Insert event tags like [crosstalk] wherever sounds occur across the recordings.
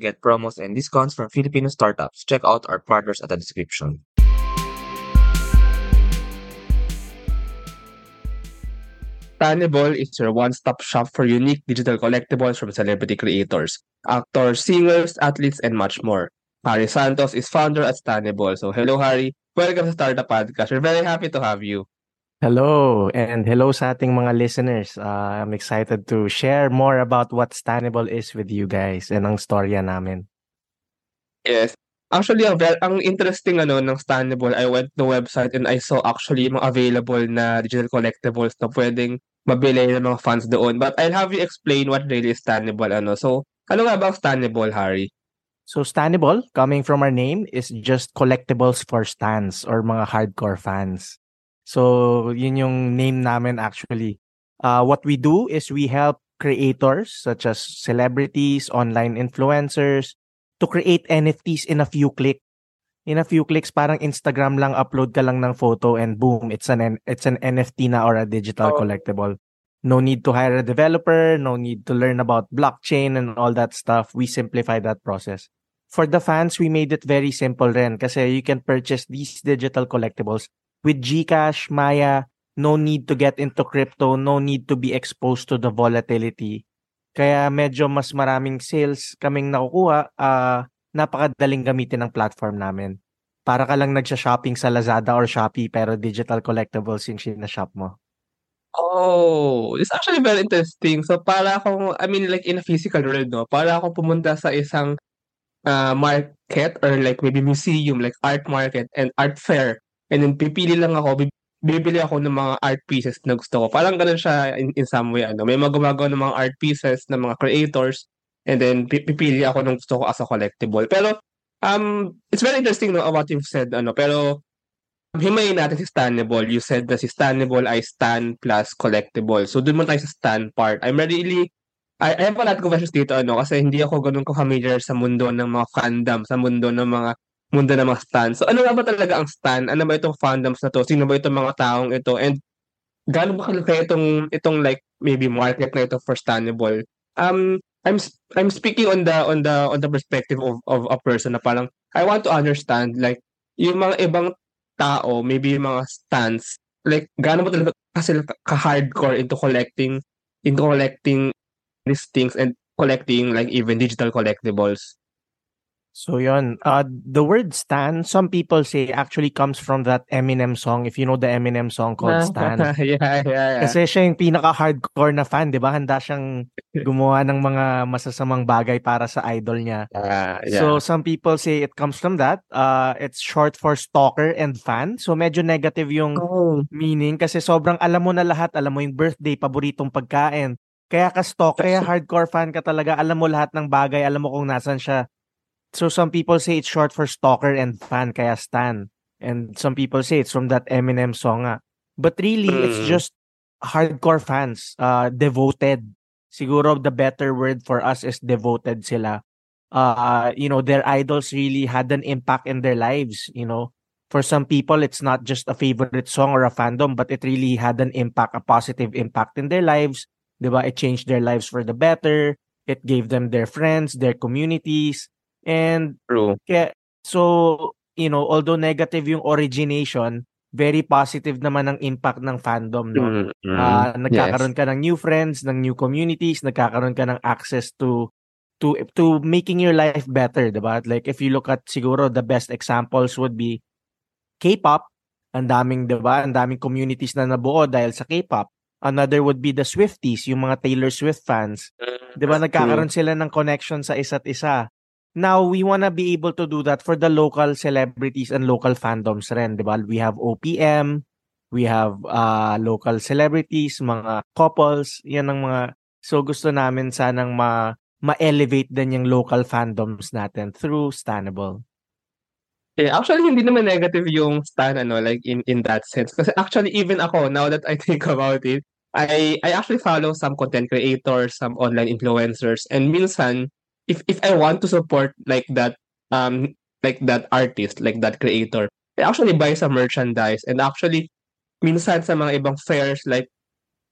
Get promos and discounts from Filipino startups. Check out our partners at the description. Tannable is your one-stop shop for unique digital collectibles from celebrity creators, actors, singers, athletes, and much more. Harry Santos is founder at Tannable. So hello Harry, welcome to Startup Podcast. We're very happy to have you. Hello, and hello sa ating mga listeners. Uh, I'm excited to share more about what Stannable is with you guys and ang storya namin. Yes. Actually, ang, ang interesting ano ng Stannable, I went to the website and I saw actually mga available na digital collectibles na pwedeng mabili ng mga fans doon. But I'll have you explain what really is Stannable. Ano. So, ano nga ba ang Stannable, Harry? So Stannable, coming from our name, is just collectibles for stans or mga hardcore fans. So, yun yung name namin actually. Uh, what we do is we help creators such as celebrities, online influencers to create NFTs in a few clicks. In a few clicks, parang Instagram lang, upload ka lang ng photo and boom, it's an it's an NFT na or a digital oh. collectible. No need to hire a developer, no need to learn about blockchain and all that stuff. We simplify that process. For the fans, we made it very simple rin kasi you can purchase these digital collectibles with GCash, Maya, no need to get into crypto, no need to be exposed to the volatility. Kaya medyo mas maraming sales kaming nakukuha, uh, napakadaling gamitin ng platform namin. Para ka lang nagsha-shopping sa Lazada or Shopee pero digital collectibles yung sinashop mo. Oh, it's actually very interesting. So para akong, I mean like in a physical world, no? Para akong pumunta sa isang uh, market or like maybe museum, like art market and art fair And then pipili lang ako, bibili ako ng mga art pieces na gusto ko. Parang ganun siya in, in some way. Ano. May mga gumagawa ng mga art pieces ng mga creators and then pipili ako ng gusto ko as a collectible. Pero um, it's very interesting no, what you've said. Ano, pero himayin natin si Stannable. You said na si Stannable ay Stan plus collectible. So doon mo tayo sa Stan part. I'm really I, I have a lot of questions dito ano kasi hindi ako ganun ko familiar sa mundo ng mga fandom, sa mundo ng mga mundo ng mga stan. So ano nga ba talaga ang stan? Ano ba itong fandoms na to? Sino ba itong mga taong ito? And gaano ba kalaki itong itong like maybe market na ito for stanable? Um I'm I'm speaking on the on the on the perspective of of a person na parang I want to understand like yung mga ibang tao, maybe yung mga stans, like gaano ba talaga kasi ka-hardcore into collecting into collecting these things and collecting like even digital collectibles. So yon, uh, the word stan, some people say actually comes from that Eminem song. If you know the Eminem song called Stan. [laughs] yeah, yeah, yeah. Kasi siya yung pinaka-hardcore na fan, di ba? Handa siyang [laughs] gumawa ng mga masasamang bagay para sa idol niya. Uh, yeah. So some people say it comes from that. Uh, it's short for stalker and fan. So medyo negative yung oh. meaning kasi sobrang alam mo na lahat. Alam mo yung birthday, paboritong pagkain. Kaya ka stalk, kaya hardcore fan ka talaga. Alam mo lahat ng bagay. Alam mo kung nasan siya So some people say it's short for stalker and fan, kaya stan. And some people say it's from that Eminem song nga. But really, mm. it's just hardcore fans, uh, devoted. Siguro the better word for us is devoted sila. Uh, you know, their idols really had an impact in their lives, you know. For some people, it's not just a favorite song or a fandom, but it really had an impact, a positive impact in their lives. Diba? It changed their lives for the better. It gave them their friends, their communities. And True. Kaya, so, you know, although negative yung origination, very positive naman ang impact ng fandom, no? Mm-hmm. Uh, nagkakaroon yes. ka ng new friends, ng new communities, nagkakaroon ka ng access to to to making your life better, diba? Like if you look at siguro the best examples would be K-pop, ang daming, diba? Ang daming communities na nabuo dahil sa K-pop. Another would be the Swifties, yung mga Taylor Swift fans. Mm, 'Di ba nagkakaroon sila ng connection sa isa't isa. Now, we want to be able to do that for the local celebrities and local fandoms rin, di ba? We have OPM, we have uh, local celebrities, mga couples, yan ang mga... So, gusto namin sanang ma ma-elevate din yung local fandoms natin through Stanable. Yeah, actually hindi naman negative yung stan ano like in in that sense kasi actually even ako now that I [laughs] think about it I I actually follow some content creators, some online influencers and minsan if if I want to support like that um like that artist, like that creator, I actually buy some merchandise and actually minsan sa mga ibang fairs like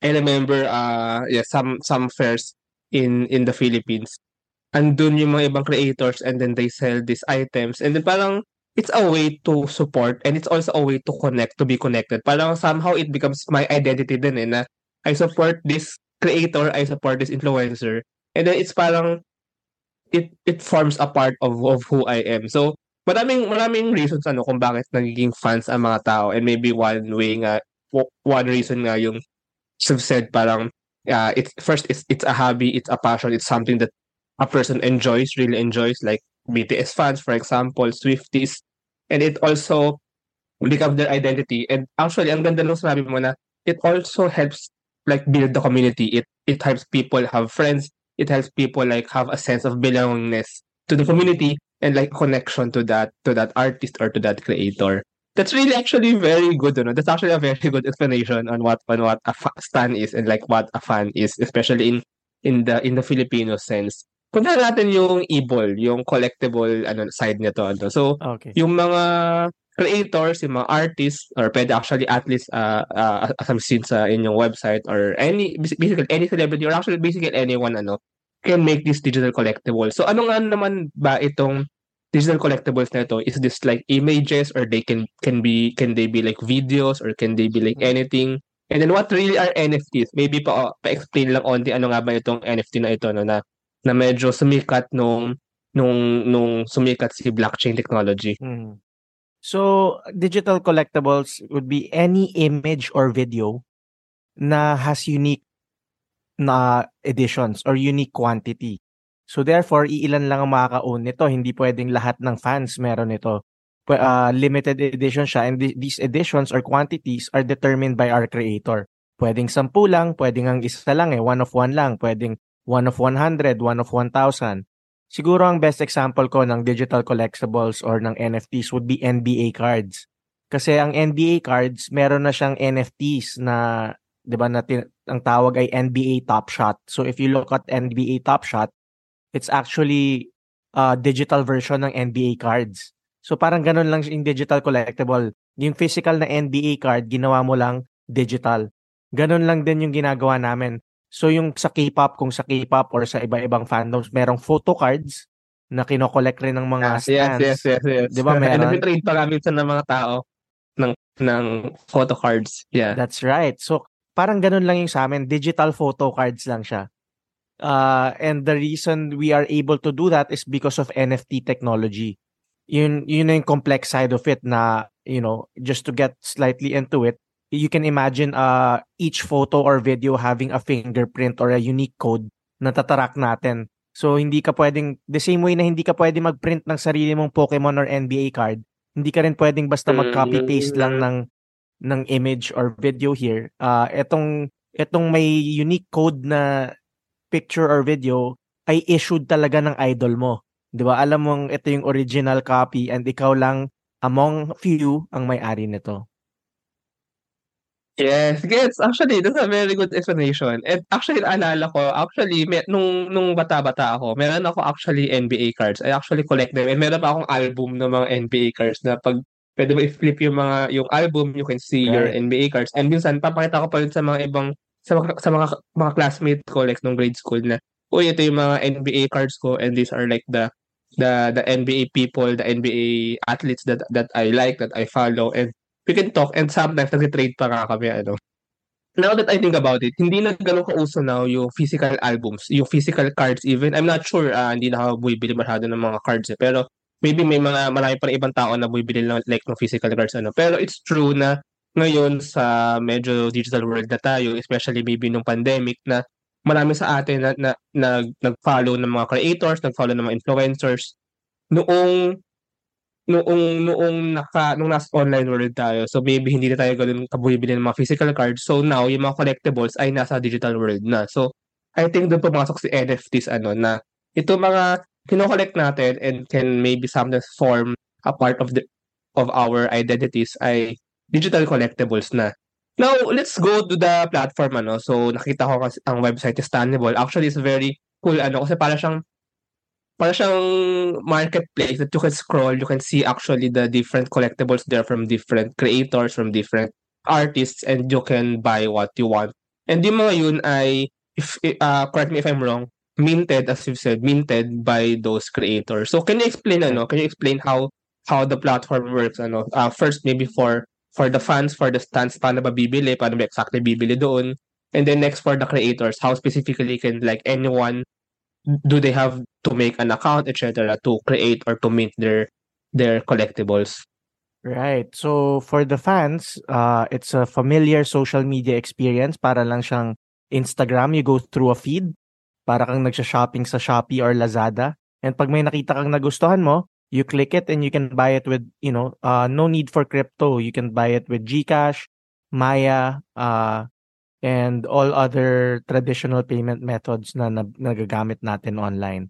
I remember uh yeah some some fairs in in the Philippines And andun yung mga ibang creators and then they sell these items and then parang it's a way to support and it's also a way to connect, to be connected. Parang somehow it becomes my identity din eh, na I support this creator, I support this influencer. And then it's parang it it forms a part of of who I am. So maraming maraming reasons ano kung bakit nagiging fans ang mga tao and maybe one way nga one reason nga yung said parang uh, it's first it's it's a hobby, it's a passion, it's something that a person enjoys, really enjoys like BTS fans for example, Swifties and it also becomes their identity and actually ang ganda nung sinabi mo na it also helps like build the community. It it helps people have friends. It helps people like have a sense of belongingness to the community and like connection to that to that artist or to that creator. That's really actually very good. You know? That's actually a very good explanation on what on what a fa- stan is and like what a fan is, especially in in the in the Filipino sense. Punta natin yung Ebol, yung collectible ano side nito ano. So Okay. yung mga creators, yung mga artists, or pwede actually athletes uh, uh, as I've seen sa inyong website or any, basically any celebrity or actually basically anyone ano, can make this digital collectible. So ano nga naman ba itong digital collectibles na ito? Is this like images or they can can be can they be like videos or can they be like anything? And then what really are NFTs? Maybe pa pa-explain lang onti ano nga ba itong NFT na ito no na na medyo sumikat nung nung nung sumikat si blockchain technology. Mhm. So, digital collectibles would be any image or video na has unique na editions or unique quantity. So therefore, iilan lang ang makaka-own nito. Hindi pwedeng lahat ng fans meron nito. Ah, limited edition siya and th- these editions or quantities are determined by our creator. Pwedeng sampu lang, pwedeng ang isa lang eh, one of one lang, pwedeng one of 100, one of 1,000. Siguro ang best example ko ng digital collectibles or ng NFTs would be NBA cards. Kasi ang NBA cards, meron na siyang NFTs na, 'di ba, na tin- ang tawag ay NBA Top Shot. So if you look at NBA Top Shot, it's actually a digital version ng NBA cards. So parang ganun lang yung digital collectible. Yung physical na NBA card, ginawa mo lang digital. Ganun lang din yung ginagawa namin. So yung sa K-pop, kung sa K-pop or sa iba-ibang fandoms, merong photo cards na kinokollect rin ng mga yes, stands. yes, yes, yes. Di ba And [laughs] meron? nag-trade pa nga minsan ng mga tao ng ng photo cards. Yeah. That's right. So parang ganun lang yung sa amin. Digital photo cards lang siya. Uh, and the reason we are able to do that is because of NFT technology. Yun, yun na yung complex side of it na, you know, just to get slightly into it, you can imagine uh, each photo or video having a fingerprint or a unique code na tatarak natin. So, hindi ka pwedeng, the same way na hindi ka pwedeng mag-print ng sarili mong Pokemon or NBA card, hindi ka rin pwedeng basta mag-copy-paste lang ng ng image or video here. Uh, etong, etong may unique code na picture or video ay issued talaga ng idol mo. 'Di ba? Alam mong ito yung original copy and ikaw lang among few ang may-ari nito. Yes, gets. Actually, that's a very good explanation. And actually, naalala ko, actually, may, nung, nung bata-bata ako, meron ako actually NBA cards. I actually collect them. And meron pa akong album ng mga NBA cards na pag pwede mo i-flip yung mga yung album, you can see your Right. NBA cards. And minsan, papakita ko pa rin sa mga ibang, sa mga, sa mga, mga classmate ko, like nung grade school na, uy, ito yung mga NBA cards ko and these are like the the the NBA people, the NBA athletes that that I like, that I follow. And we can talk and sometimes nag-trade pa nga kami ano. Now that I think about it, hindi na ganun kauso now yung physical albums, yung physical cards even. I'm not sure, ah, hindi na ako bumibili masyado ng mga cards eh. Pero maybe may mga marami pa ibang tao na bumibili ng like ng physical cards ano. Pero it's true na ngayon sa medyo digital world na tayo, especially maybe nung pandemic na marami sa atin na, na, na nag-follow ng mga creators, nag-follow ng mga influencers noong noong noong naka nung nasa online world tayo. So maybe hindi na tayo ganoon kabumibili ng mga physical cards. So now yung mga collectibles ay nasa digital world na. So I think doon pumasok si NFTs ano na ito mga kino-collect natin and can maybe sometimes form a part of the of our identities ay digital collectibles na. Now, let's go to the platform ano. So nakita ko kasi ang website is Stannable. Actually, it's very cool ano kasi para siyang para siyang marketplace that you can scroll, you can see actually the different collectibles there from different creators, from different artists, and you can buy what you want. And yung mga yun ay, if uh, correct me if I'm wrong, minted, as you've said, minted by those creators. So can you explain, ano, can you explain how how the platform works, ano? Uh, first, maybe for for the fans, for the stands, paano ba bibili, paano ba exactly bibili doon, and then next for the creators, how specifically can like anyone do they have to make an account, etc., to create or to mint their their collectibles? Right. So for the fans, uh, it's a familiar social media experience. Para lang siyang Instagram. You go through a feed. Para kang nagsha-shopping sa Shopee or Lazada. And pag may nakita kang nagustuhan mo, you click it and you can buy it with, you know, uh, no need for crypto. You can buy it with GCash, Maya, uh, and all other traditional payment methods na, na nagagamit natin online.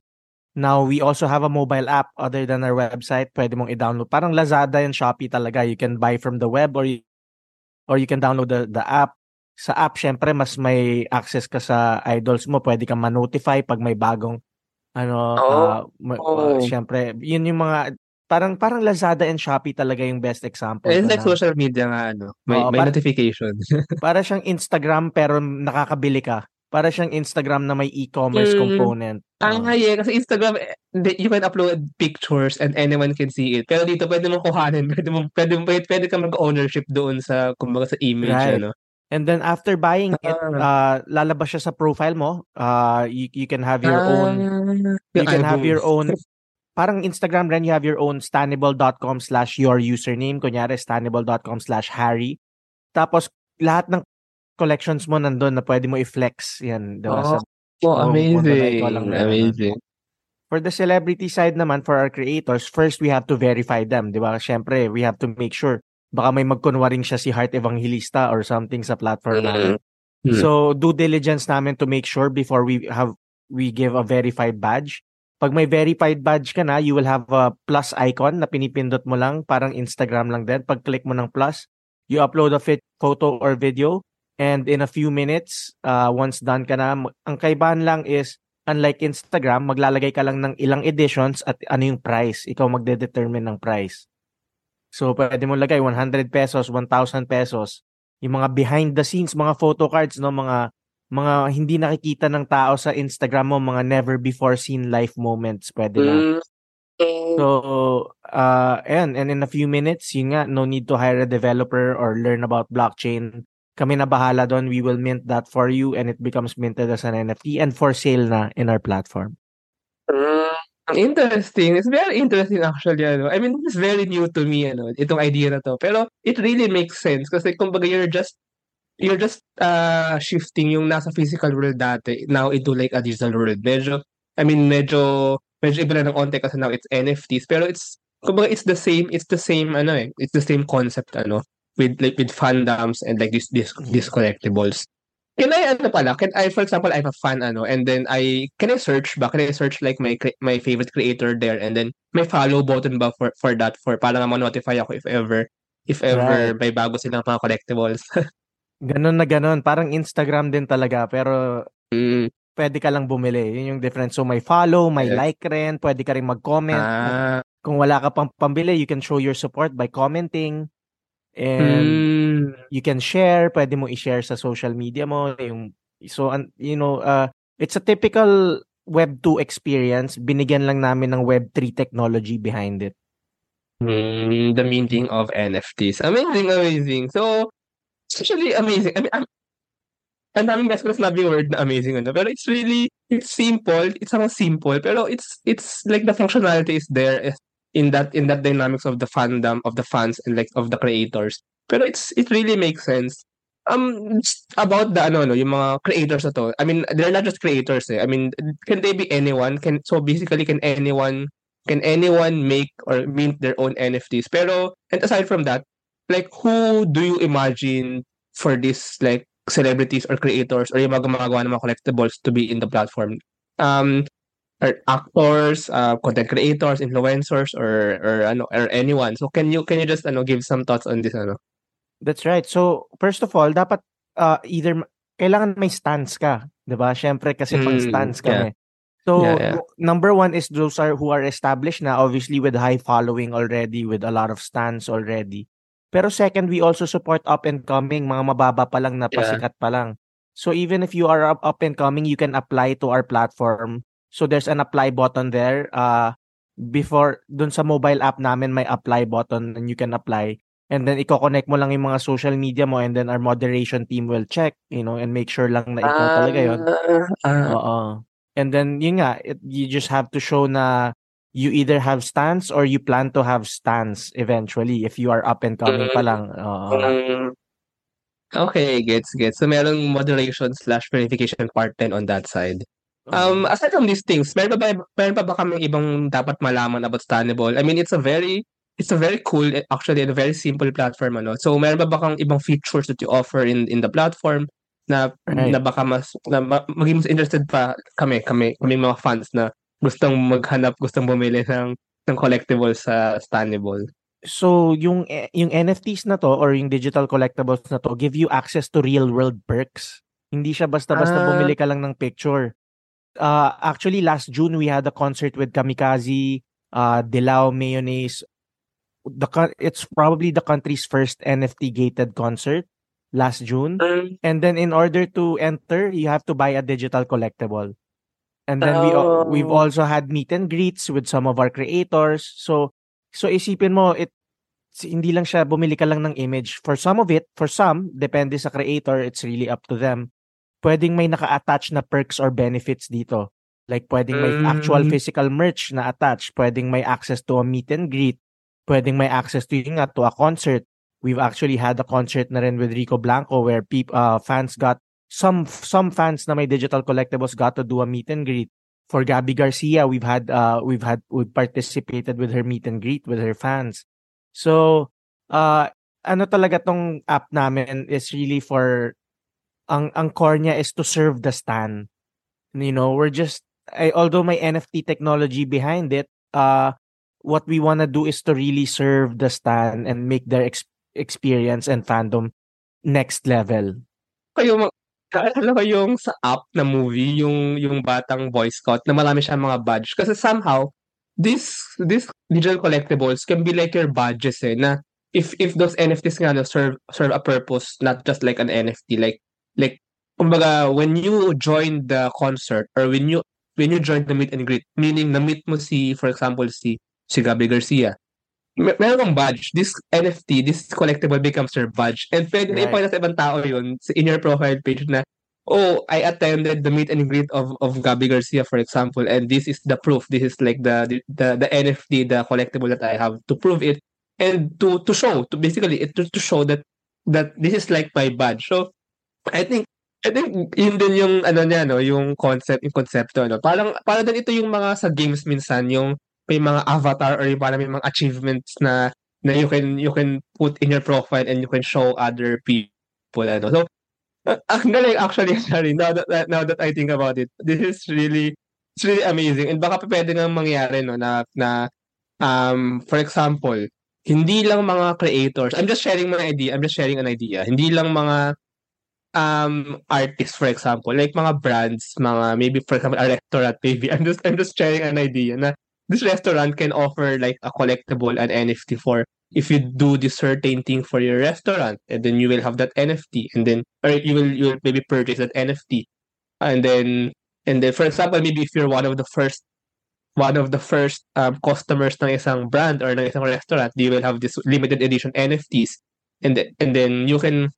Now, we also have a mobile app other than our website. Pwede mong i-download. Parang Lazada and Shopee talaga. You can buy from the web or you, or you can download the, the app. Sa app, syempre, mas may access ka sa idols mo. Pwede kang ma-notify pag may bagong ano, Oh. uh, uh, Oh. syempre, yun yung mga parang parang Lazada and Shopee talaga yung best example. Na like social media nga, ano, may, Oo, may par- notification. [laughs] para siyang Instagram pero nakakabili ka. Para siyang Instagram na may e-commerce Mm. component. Ah, Oo. yeah, kasi Instagram, eh, you can upload pictures and anyone can see it. Pero dito, pwede mong kuhanin, pwede mong, pwede, pwede, pwede ka mag-ownership doon sa, kumbaga sa image, Right. ano. And then after buying it, uh, lalabas siya sa profile mo. Uh, you, you can have your own you can have your own [laughs] parang Instagram rin you have your own stanable.com slash your username kunyari stanable.com slash Harry tapos lahat ng collections mo nandun na pwede mo i-flex yan diba? Sa- Oh, Oh, mundo na amazing. lang meron. Amazing. for the celebrity side naman for our creators first we have to verify them di ba syempre we have to make sure baka may magkunwaring siya si Heart Evangelista or something sa platform namin Mm. So due diligence namin to make sure before we have we give a verified badge. Pag may verified badge ka na, you will have a plus icon na pinipindot mo lang, parang Instagram lang din. Pag click mo ng plus, you upload a fit photo or video and in a few minutes, uh, once done ka na, ang kaibahan lang is unlike Instagram, maglalagay ka lang ng ilang editions at ano yung price. Ikaw magde-determine ng price. So pwede mo lagay 100 pesos, 1,000 pesos yung mga behind the scenes, mga photo cards, no, mga mga hindi nakikita ng tao sa Instagram mo, mga never before seen life moments, pwede na. Mm. So, uh, ayan, and in a few minutes, yun nga, no need to hire a developer or learn about blockchain. Kami na bahala doon, we will mint that for you and it becomes minted as an NFT and for sale na in our platform. Mm, Interesting. It's very interesting actually. Ano. I mean, it's very new to me, ano, itong idea na to. Pero it really makes sense kasi kumbaga you're just you're just uh shifting yung nasa physical world dati now into like a digital world. Medyo, I mean, medyo medyo iba na ng konti kasi now it's NFTs. Pero it's kumbaga it's the same it's the same ano eh. It's the same concept ano with like with fandoms and like these these, these collectibles. Can I ano pala? Can I for example I have a fan ano and then I can I search ba? Can I search like my my favorite creator there and then may follow button ba for for that for para nga ma-notify ako if ever if ever may bago silang mga collectibles. [laughs] Ganon na ganon. Parang Instagram din talaga, pero mm. pwede ka lang bumili. Yun yung difference. So, may follow, may Yeah. like rin, pwede ka rin mag-comment. Ah. Kung wala ka pang pambili, you can show your support by commenting. And Mm. you can share, pwede mo i-share sa social media mo. Yung, so, you know, uh, it's a typical Web2 experience. Binigyan lang namin ng Web3 technology behind it. Mm, the meaning of NFTs. Amazing, amazing. So, it's actually amazing. I mean, I'm, ang daming beses ko na word na amazing ano. Pero it's really, it's simple. It's somehow simple. Pero it's, it's like the functionality is there in that, in that dynamics of the fandom, of the fans and like of the creators. Pero it's, it really makes sense. Um, about the ano, no, yung mga creators na to. I mean, they're not just creators eh. I mean, can they be anyone? Can, so basically, can anyone can anyone make or mint their own NFTs? Pero, and aside from that, like, who do you imagine for this, like, celebrities or creators or yung mga gumagawa ng mga collectibles to be in the platform? Um, are actors, uh, content creators, influencers, or or ano, or anyone. So can you can you just ano give some thoughts on this ano? That's right. So, first of all, dapat uh, either kailangan may stance ka, 'di ba? Syempre kasi pang Mm, stance yeah. kami. So, Yeah, yeah. number one is those are who are established na obviously with high following already, with a lot of stance already. Pero second, we also support up and coming, mga mababa pa lang na Yeah. pasikat pa lang. So even if you are up, up and coming, you can apply to our platform. So there's an apply button there. Uh, before, dun sa mobile app namin, may apply button and you can apply. And then, i-connect mo lang yung mga social media mo and then our moderation team will check, you know, and make sure lang na ikaw talaga yun. Ah, Oo. And then, yun nga, it, you just have to show na you either have stance or you plan to have stance eventually if you are up and coming pa lang. Oo. mm, okay, gets, gets. So, merong moderation slash verification part din on that side. Um, aside from these things, meron pa ba, meron pa ba kaming ibang dapat malaman about Stannable? I mean, it's a very, it's a very cool, actually, and a very simple platform, ano? So, meron pa ba kang ibang features that you offer in in the platform na Right. na baka mas na ma- maging mas interested pa kami, kami, kami mga fans na gustong maghanap, gustong bumili ng ng collectible sa Stannable. So, yung yung NFTs na to or yung digital collectibles na to give you access to real world perks. Hindi siya basta-basta Ah. bumili ka lang ng picture. Uh, actually, last June, we had a concert with Kamikaze, uh, Dilao Mayonnaise. The, it's probably the country's first NFT gated concert last June. And then in order to enter, you have to buy a digital collectible. And then we al- we've Oh. also had meet and greets with some of our creators. So so isipin mo it hindi lang siya bumili ka lang ng image. For some of it, for some, depende sa creator, it's really up to them. Pwedeng may naka-attach na perks or benefits dito. Like pwedeng may actual Mm. physical merch na attach, pwedeng may access to a meet and greet, pwedeng may access to yun nga to a concert. We've actually had a concert na rin with Rico Blanco where peop, uh, fans got some some fans na may digital collectibles got to do a meet and greet. For Gabby Garcia, we've had uh we've had we've participated with her meet and greet with her fans. So, uh ano talaga tong app namin is really for ang ang core niya is to serve the stan. You know, we're just I, although my NFT technology behind it, uh what we want to do is to really serve the stan and make their ex- experience and fandom next level. Kayo, [laughs] naalala ko yung sa app na movie, yung yung batang Boy Scout na marami siyang mga badge. Kasi somehow, this this digital collectibles can be like your badges eh, na if if those NFTs nga no, serve serve a purpose, not just like an NFT, like like kumbaga when you join the concert or when you when you join the meet and greet, meaning na meet mo si for example si si Gabby Garcia, mer meron kang badge. This NFT, this collectible becomes your badge. And pwede na Right. ipakita sa ibang tao yun in your profile page na, oh, I attended the meet and greet of of Gabby Garcia, for example, and this is the proof. This is like the the the, NFT, the collectible that I have to prove it and to to show, to basically it to, to show that that this is like my badge. So I think I think yun din yung ano niya no, yung concept, yung konsepto no. Parang parang din ito yung mga sa games minsan yung may mga avatar or yung parang may mga achievements na na you can you can put in your profile and you can show other people ano. So uh, ang galing actually [laughs] sorry now that now that I think about it. This is really it's really amazing and baka pwede nang mangyari no na na um for example hindi lang mga creators I'm just sharing my idea I'm just sharing an idea hindi lang mga um artists for example like mga brands mga maybe for example a restaurant maybe [laughs] I'm just I'm just sharing an idea na this restaurant can offer like a collectible an NFT for if you do this certain thing for your restaurant and then you will have that NFT and then or you will you will maybe purchase that NFT and then and then for example maybe if you're one of the first one of the first um, customers ng isang brand or ng isang restaurant you will have this limited edition NFTs and then, and then you can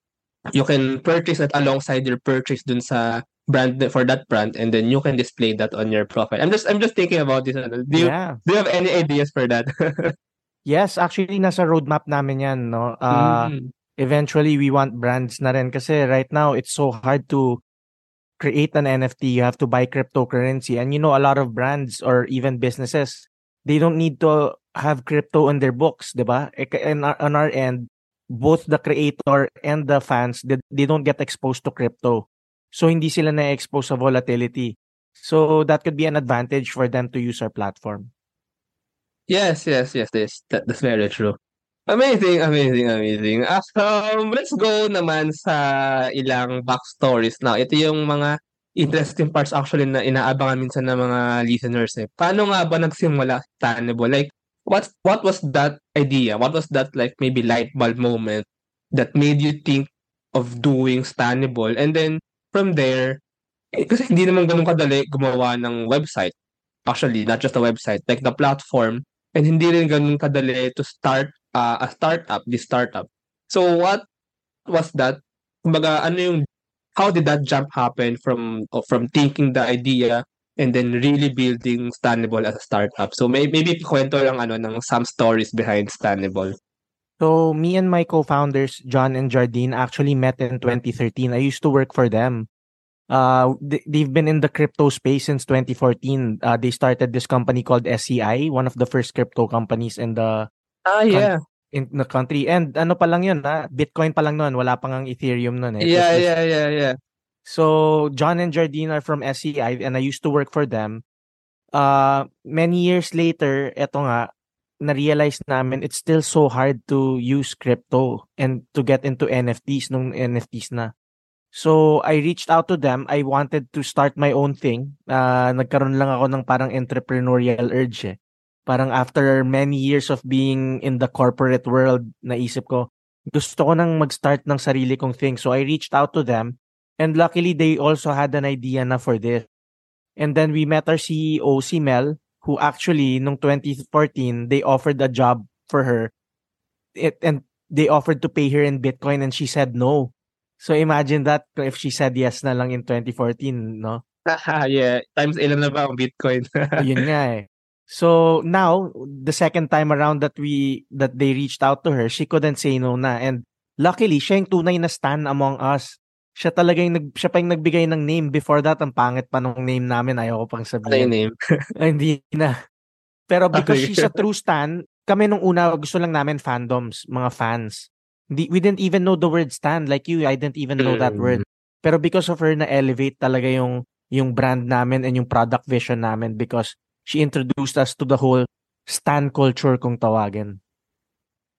you can purchase that alongside your purchase dun sa brand for that brand and then you can display that on your profile. I'm just I'm just thinking about this. Do you yeah. do you have any ideas for that? [laughs] Yes, actually nasa roadmap namin 'yan, no. Uh Mm. eventually we want brands na rin kasi right now it's so hard to create an NFT. You have to buy cryptocurrency and you know a lot of brands or even businesses they don't need to have crypto in their books, 'di ba? Eh, And on our end both the creator and the fans they, they don't get exposed to crypto. So hindi sila na-expose sa volatility. So that could be an advantage for them to use our platform. Yes, yes, yes. This that, that's very true. Amazing, amazing, amazing. Ah, Um, let's go naman sa ilang backstories now. Ito yung mga interesting parts actually na inaabangan minsan ng mga listeners eh. Paano nga ba nagsimula Tannable? Like, what what was that idea? What was that like maybe light bulb moment that made you think of doing Stannable? And then, from there, eh, kasi hindi naman ganun kadali gumawa ng website. Actually, not just a website, like the platform. And hindi rin ganun kadali to start uh, a startup, this startup. So what was that? Kumbaga, ano yung, how did that jump happen from oh, from thinking the idea and then really building Stannable as a startup? So may, maybe kwento lang ano ng some stories behind Stannable. So me and my co-founders, John and Jardine, actually met in 2013. I used to work for them. Uh, they've been in the crypto space since 2014. Uh, they started this company called SCI, one of the first crypto companies in the Ah, yeah. in the country. And ano pa lang yun, ha? Bitcoin pa lang noon. Wala pang ang Ethereum noon. Eh. Yeah, just- yeah, yeah, yeah. So John and Jardine are from SCI and I used to work for them. Uh, many years later, eto nga, na-realize namin it's still so hard to use crypto and to get into NFTs nung NFTs na. So I reached out to them. I wanted to start my own thing. Uh, nagkaroon lang ako ng parang entrepreneurial urge eh. Parang after many years of being in the corporate world, naisip ko, gusto ko nang mag-start ng sarili kong thing. So I reached out to them And luckily, they also had an idea na for this. And then we met our CEO, si Mel, who actually, nung 2014, they offered a job for her. It, and they offered to pay her in Bitcoin and she said no. So imagine that if she said yes na lang in 2014, no? [laughs] Yeah. Times ilan na ba ang Bitcoin? [laughs] Yun nga eh. So now, the second time around that we that they reached out to her, she couldn't say no na. And luckily, siya yung tunay na stan among us. Siya talaga yung nag, siya pa yung nagbigay ng name. Before that, ang pangit pa nung name namin. Ayaw ko pang ano sabihin. name? [laughs] Ay, hindi na. Pero because Okay. she's a true stan, kami nung una, gusto lang namin fandoms, mga fans. Hindi, we didn't even know the word stan. Like you, I didn't even know that Mm. word. Pero because of her, na-elevate talaga yung, yung brand namin and yung product vision namin because she introduced us to the whole stan culture kung tawagin.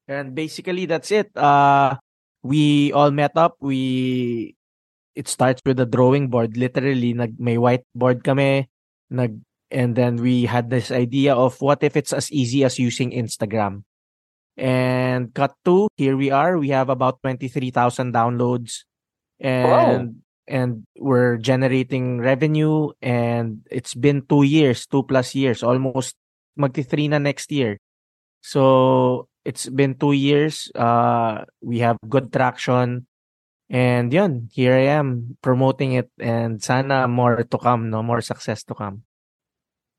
And basically, that's it. Uh, we all met up. We it starts with a drawing board. Literally, nag may whiteboard kami. Nag and then we had this idea of what if it's as easy as using Instagram. And cut to here we are. We have about twenty three thousand downloads, and and we're generating revenue. And it's been two years, two plus years, almost magti three na next year. So it's been two years. Uh, we have good traction. And yun, here I am promoting it and sana more to come, no? More success to come.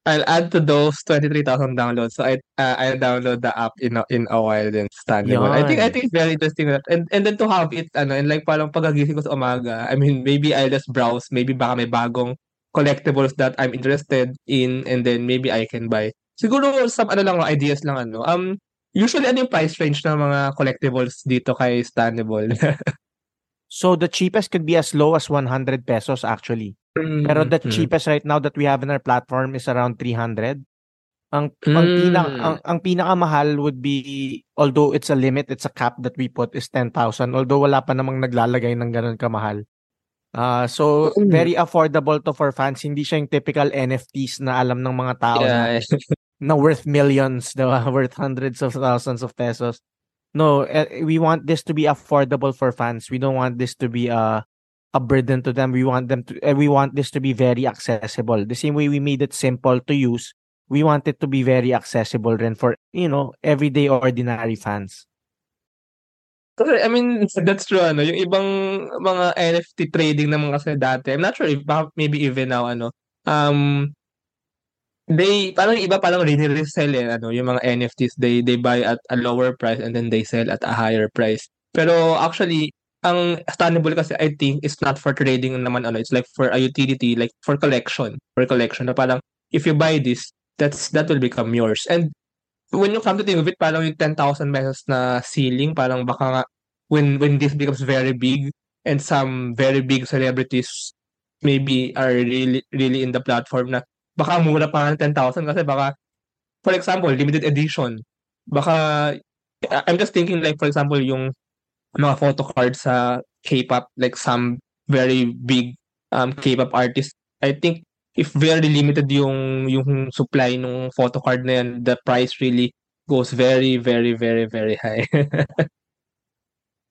I'll add to those 23,000 downloads. So I uh, I'll download the app in a, in a while then standable. I think I think it's very interesting that and and then to have it ano and like parang pagagising ko sa umaga. I mean maybe I'll just browse maybe baka may bagong collectibles that I'm interested in and then maybe I can buy. Siguro some ano lang ideas lang ano. Um usually ano yung price range ng mga collectibles dito kay Standable? [laughs] So the cheapest could be as low as 100 pesos actually. Pero the Mm. cheapest right now that we have in our platform is around 300. Ang ang pina, Mm. ang, ang pinakamahal would be although it's a limit, it's a cap that we put is 10,000 although wala pa namang naglalagay ng ganun kamahal. Ah, so Mm. very affordable to for fans. Hindi siya yung typical NFTs na alam ng mga tao na, Yeah. [laughs] na worth millions, diba? [laughs] worth hundreds of thousands of pesos. No, eh, we want this to be affordable for fans. We don't want this to be a a burden to them. We want them to eh, we want this to be very accessible. The same way we made it simple to use, we want it to be very accessible rin for, you know, everyday ordinary fans. I mean, [laughs] that's true, ano, yung ibang mga NFT trading naman kasi dati, I'm not sure if maybe even now, ano, um, they, parang iba parang re-resell eh, ano, yung mga NFTs, they, they buy at a lower price and then they sell at a higher price. Pero actually, ang Stannable kasi, I think, is not for trading naman, ano, it's like for a utility, like for collection, for collection, na parang, if you buy this, that's, that will become yours. And when you come to think of it, parang yung 10,000 pesos na ceiling, parang baka nga, when, when this becomes very big, and some very big celebrities maybe are really, really in the platform na, baka mura pa ng 10,000 kasi baka, for example, limited edition, baka, I'm just thinking like, for example, yung mga photo cards sa K-pop, like some very big um, K-pop artists, I think if very limited yung yung supply ng photo card na yan, the price really goes very, very, very, very high. [laughs]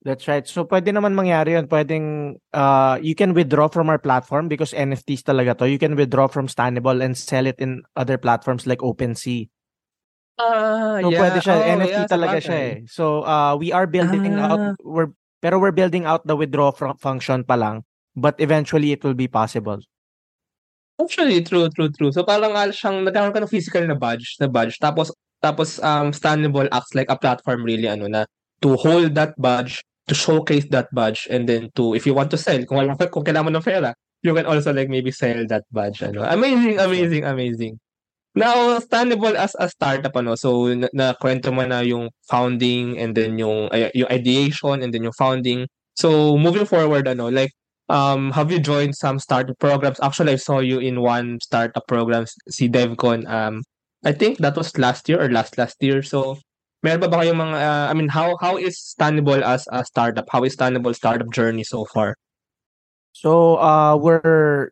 That's right. So pwede naman mangyari yun. Pwedeng uh, you can withdraw from our platform because NFTs talaga to. You can withdraw from Stannable and sell it in other platforms like OpenSea. Ah, So yeah. pwede siya. Oh, NFT yeah, talaga siya eh. So uh, we are building Ah. out we're pero we're building out the withdraw fr- function pa lang. But eventually it will be possible. Actually, true, true, true. So parang nga siyang nagkaroon ka ng physical na badge, na badge. Tapos tapos um Stannable acts like a platform really ano na to hold that badge, to showcase that badge and then to if you want to sell, kung wala ka kung kailangan mo ng pera, you can also like maybe sell that badge ano. Amazing, amazing, amazing. Now, Stannable as a startup ano, so na, kwento mo na yung founding and then yung yung ideation and then yung founding. So moving forward ano, like um have you joined some startup programs? Actually, I saw you in one startup program si DevCon um I think that was last year or last last year. So meron ba ba kayong mga uh, I mean how how is Stannable as a startup? How is Stannable startup journey so far? So uh we're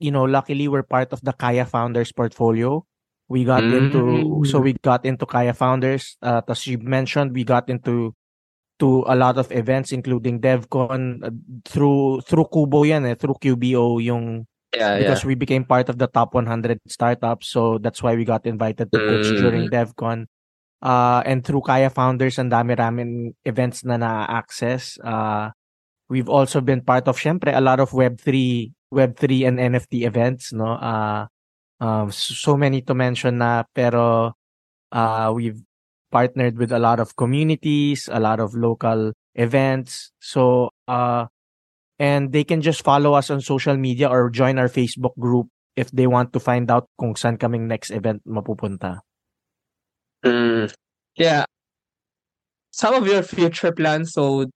you know, luckily we're part of the Kaya Founders portfolio. We got into so Mm. we got into Kaya Founders. Uh, as you mentioned, we got into to a lot of events including DevCon uh, through through Kubo yan eh, through QBO yung Yeah, yeah. because we became part of the top 100 startups. So that's why we got invited to pitch Mm. during DevCon. Uh, and through Kaya Founders, and dami ramen events na na-access. Uh, we've also been part of, syempre, a lot of Web3, Web3 and NFT events, no? Uh, um, so many to mention na, pero uh, we've partnered with a lot of communities, a lot of local events. So, uh, and they can just follow us on social media or join our Facebook group if they want to find out kung saan kaming next event mapupunta. Mm. Yeah. Some of your future plans, so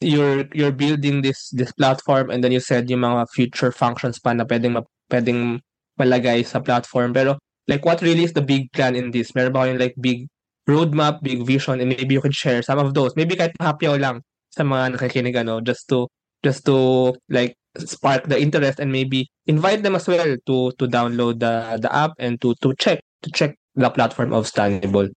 you're you're building this this platform and then you said yung mga future functions pa na pwedeng pwedeng malagay sa platform. Pero like what really is the big plan in this? Meron ba like big roadmap, big vision and maybe you could share some of those. Maybe kahit hapyaw lang sa mga nakikinig ano just to just to like spark the interest and maybe invite them as well to to download the the app and to to check to check the platform of Stannable.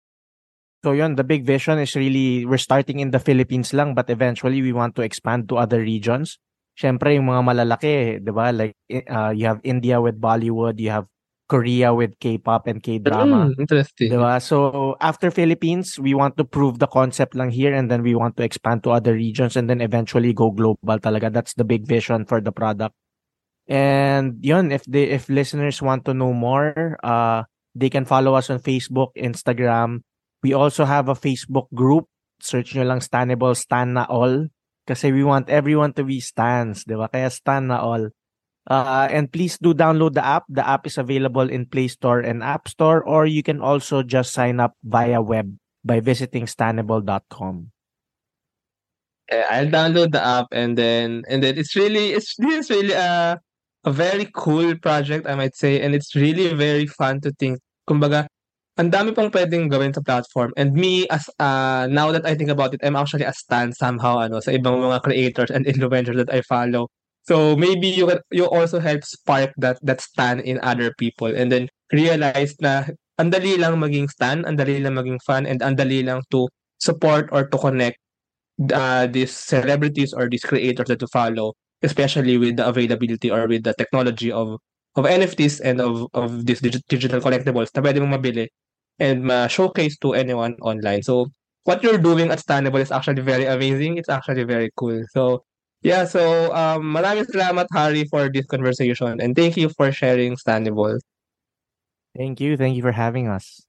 So yun, the big vision is really, we're starting in the Philippines lang, but eventually we want to expand to other regions. Siyempre, yung mga malalaki, di ba? Like, uh, you have India with Bollywood, you have Korea with K-pop and K-drama. Mm, interesting. Diba? So after Philippines, we want to prove the concept lang here and then we want to expand to other regions and then eventually go global talaga. That's the big vision for the product. And yun, if they if listeners want to know more, uh they can follow us on Facebook, Instagram. We also have a Facebook group. Search nyo lang Stannable Stan na all. Kasi we want everyone to be stans, di ba? Kaya Stan na all. Uh, and please do download the app. The app is available in Play Store and App Store, or you can also just sign up via web by visiting stannable.com. Eh, I'll download the app and then and then it's really it's this is really a a very cool project I might say and it's really very fun to think. Kumbaga, ang dami pang pwedeng gawin sa platform and me as uh now that I think about it, I'm actually a stan somehow ano sa ibang mga creators and [laughs] influencers that I follow. So maybe you can you also help spark that that stan in other people and then realize na ang dali lang maging stan, ang dali lang maging fan and ang dali lang to support or to connect uh, these celebrities or these creators that you follow, especially with the availability or with the technology of of NFTs and of of these digi- digital collectibles na pwede mong mabili and ma-showcase to anyone online. So what you're doing at Stannable is actually very amazing. It's actually very cool. So yeah, so um maraming salamat Harry for this conversation and thank you for sharing Stannable. Thank you. Thank you for having us.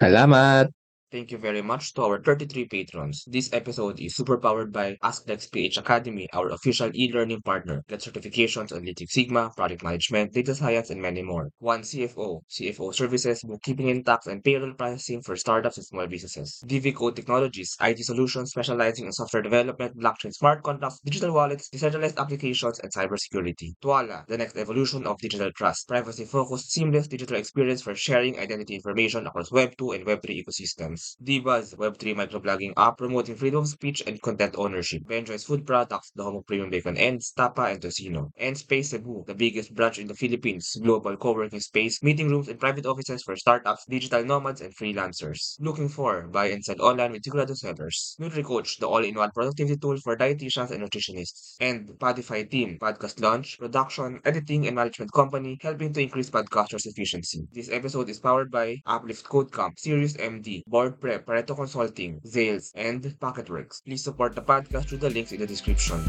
Salamat. Thank you very much to our 33 patrons. This episode is super powered by AskDexPH Academy, our official e-learning partner. Get certifications on Lean Sigma, project management, data science, and many more. One CFO, CFO services, bookkeeping and tax, and payroll processing for startups and small businesses. DV Code Technologies, IT solutions specializing in software development, blockchain smart contracts, digital wallets, decentralized applications, and cybersecurity. Tuala, the next evolution of digital trust. Privacy-focused, seamless digital experience for sharing identity information across Web 2 and Web 3 ecosystems. Platforms, Divas, Web3 microblogging app promoting freedom of speech and content ownership, Benjoy's Food Products, the home of premium bacon ends, Tapa and Tocino, and Space Cebu, the biggest branch in the Philippines, global co-working space, meeting rooms and private offices for startups, digital nomads, and freelancers. Looking for buy and sell online with Sigurado sellers. NutriCoach, the all-in-one productivity tool for dietitians and nutritionists. And Podify Team, podcast launch, production, editing, and management company, helping to increase podcasters' efficiency. This episode is powered by Uplift Code Camp, Serious MD, Board Prep, Pareto Consulting, Zales, and Pocketworks. Please support the podcast through the links in the description.